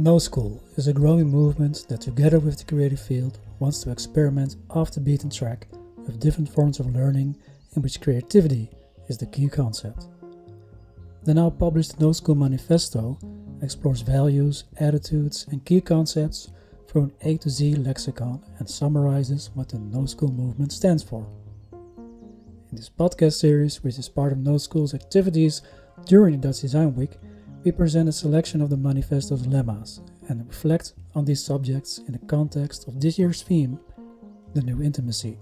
No School is a growing movement that, together with the creative field, wants to experiment off the beaten track with different forms of learning in which creativity is the key concept. The now published No School Manifesto explores values, attitudes, and key concepts through an A to Z lexicon and summarizes what the No School movement stands for. In this podcast series, which is part of No School's activities during the Dutch Design Week, we present a selection of the manifesto's lemmas and reflect on these subjects in the context of this year's theme, the new intimacy.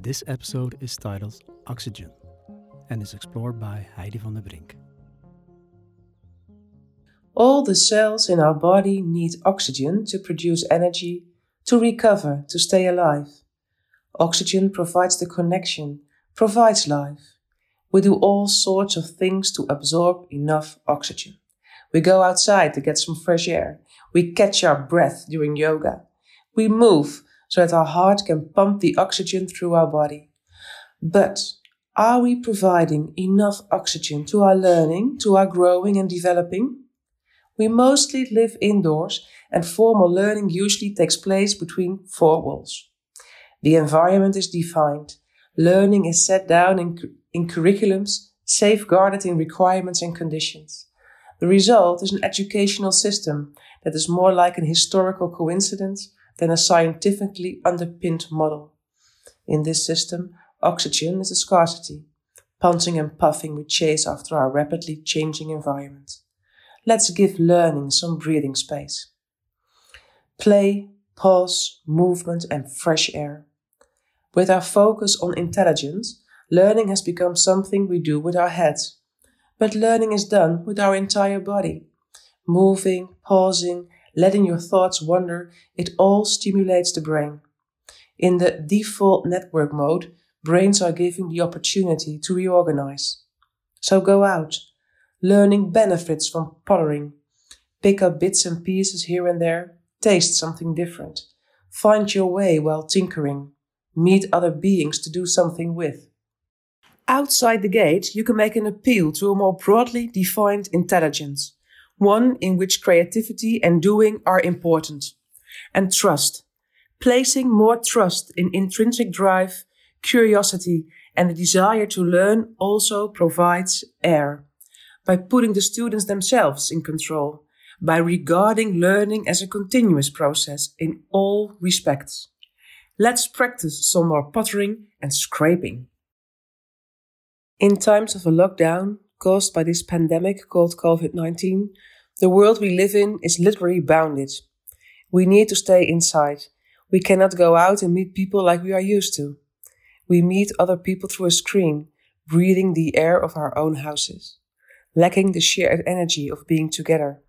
This episode is titled Oxygen and is explored by Heidi van der Brink. All the cells in our body need oxygen to produce energy, to recover, to stay alive. Oxygen provides the connection, provides life. We do all sorts of things to absorb enough oxygen. We go outside to get some fresh air. We catch our breath during yoga. We move so that our heart can pump the oxygen through our body. But are we providing enough oxygen to our learning, to our growing and developing? We mostly live indoors and formal learning usually takes place between four walls. The environment is defined. Learning is set down in in curriculums safeguarded in requirements and conditions. The result is an educational system that is more like an historical coincidence than a scientifically underpinned model. In this system, oxygen is a scarcity. Panting and puffing we chase after our rapidly changing environment. Let's give learning some breathing space. Play, pause, movement, and fresh air. With our focus on intelligence, Learning has become something we do with our heads. But learning is done with our entire body. Moving, pausing, letting your thoughts wander, it all stimulates the brain. In the default network mode, brains are given the opportunity to reorganize. So go out. Learning benefits from pottering. Pick up bits and pieces here and there. Taste something different. Find your way while tinkering. Meet other beings to do something with. Outside the gate, you can make an appeal to a more broadly defined intelligence, one in which creativity and doing are important, and trust, placing more trust in intrinsic drive, curiosity, and the desire to learn also provides air. By putting the students themselves in control, by regarding learning as a continuous process in all respects. Let's practice some more pottering and scraping. In times of a lockdown caused by this pandemic called COVID 19, the world we live in is literally bounded. We need to stay inside. We cannot go out and meet people like we are used to. We meet other people through a screen, breathing the air of our own houses, lacking the shared energy of being together.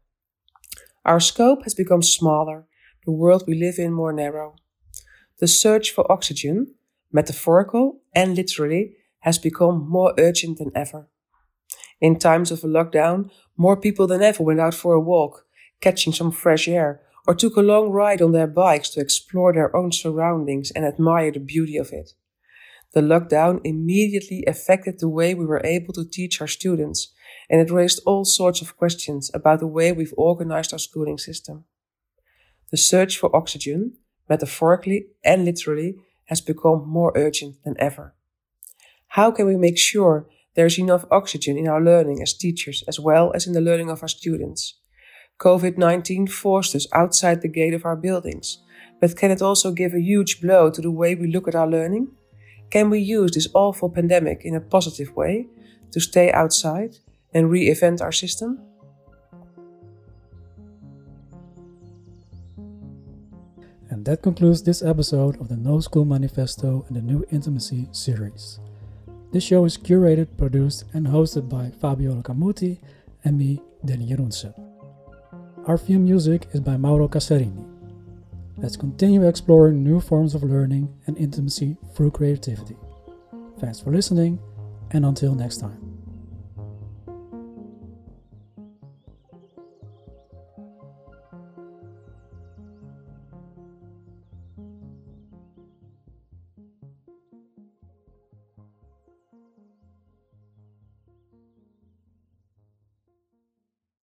Our scope has become smaller, the world we live in more narrow. The search for oxygen, metaphorical and literally, has become more urgent than ever. In times of a lockdown, more people than ever went out for a walk, catching some fresh air, or took a long ride on their bikes to explore their own surroundings and admire the beauty of it. The lockdown immediately affected the way we were able to teach our students, and it raised all sorts of questions about the way we've organized our schooling system. The search for oxygen, metaphorically and literally, has become more urgent than ever. How can we make sure there's enough oxygen in our learning as teachers as well as in the learning of our students? COVID 19 forced us outside the gate of our buildings, but can it also give a huge blow to the way we look at our learning? Can we use this awful pandemic in a positive way to stay outside and reinvent our system? And that concludes this episode of the No School Manifesto and the New Intimacy series. This show is curated, produced, and hosted by Fabiola Camuti and me, Danny Jeroense. Our theme music is by Mauro Casarini. Let's continue exploring new forms of learning and intimacy through creativity. Thanks for listening, and until next time.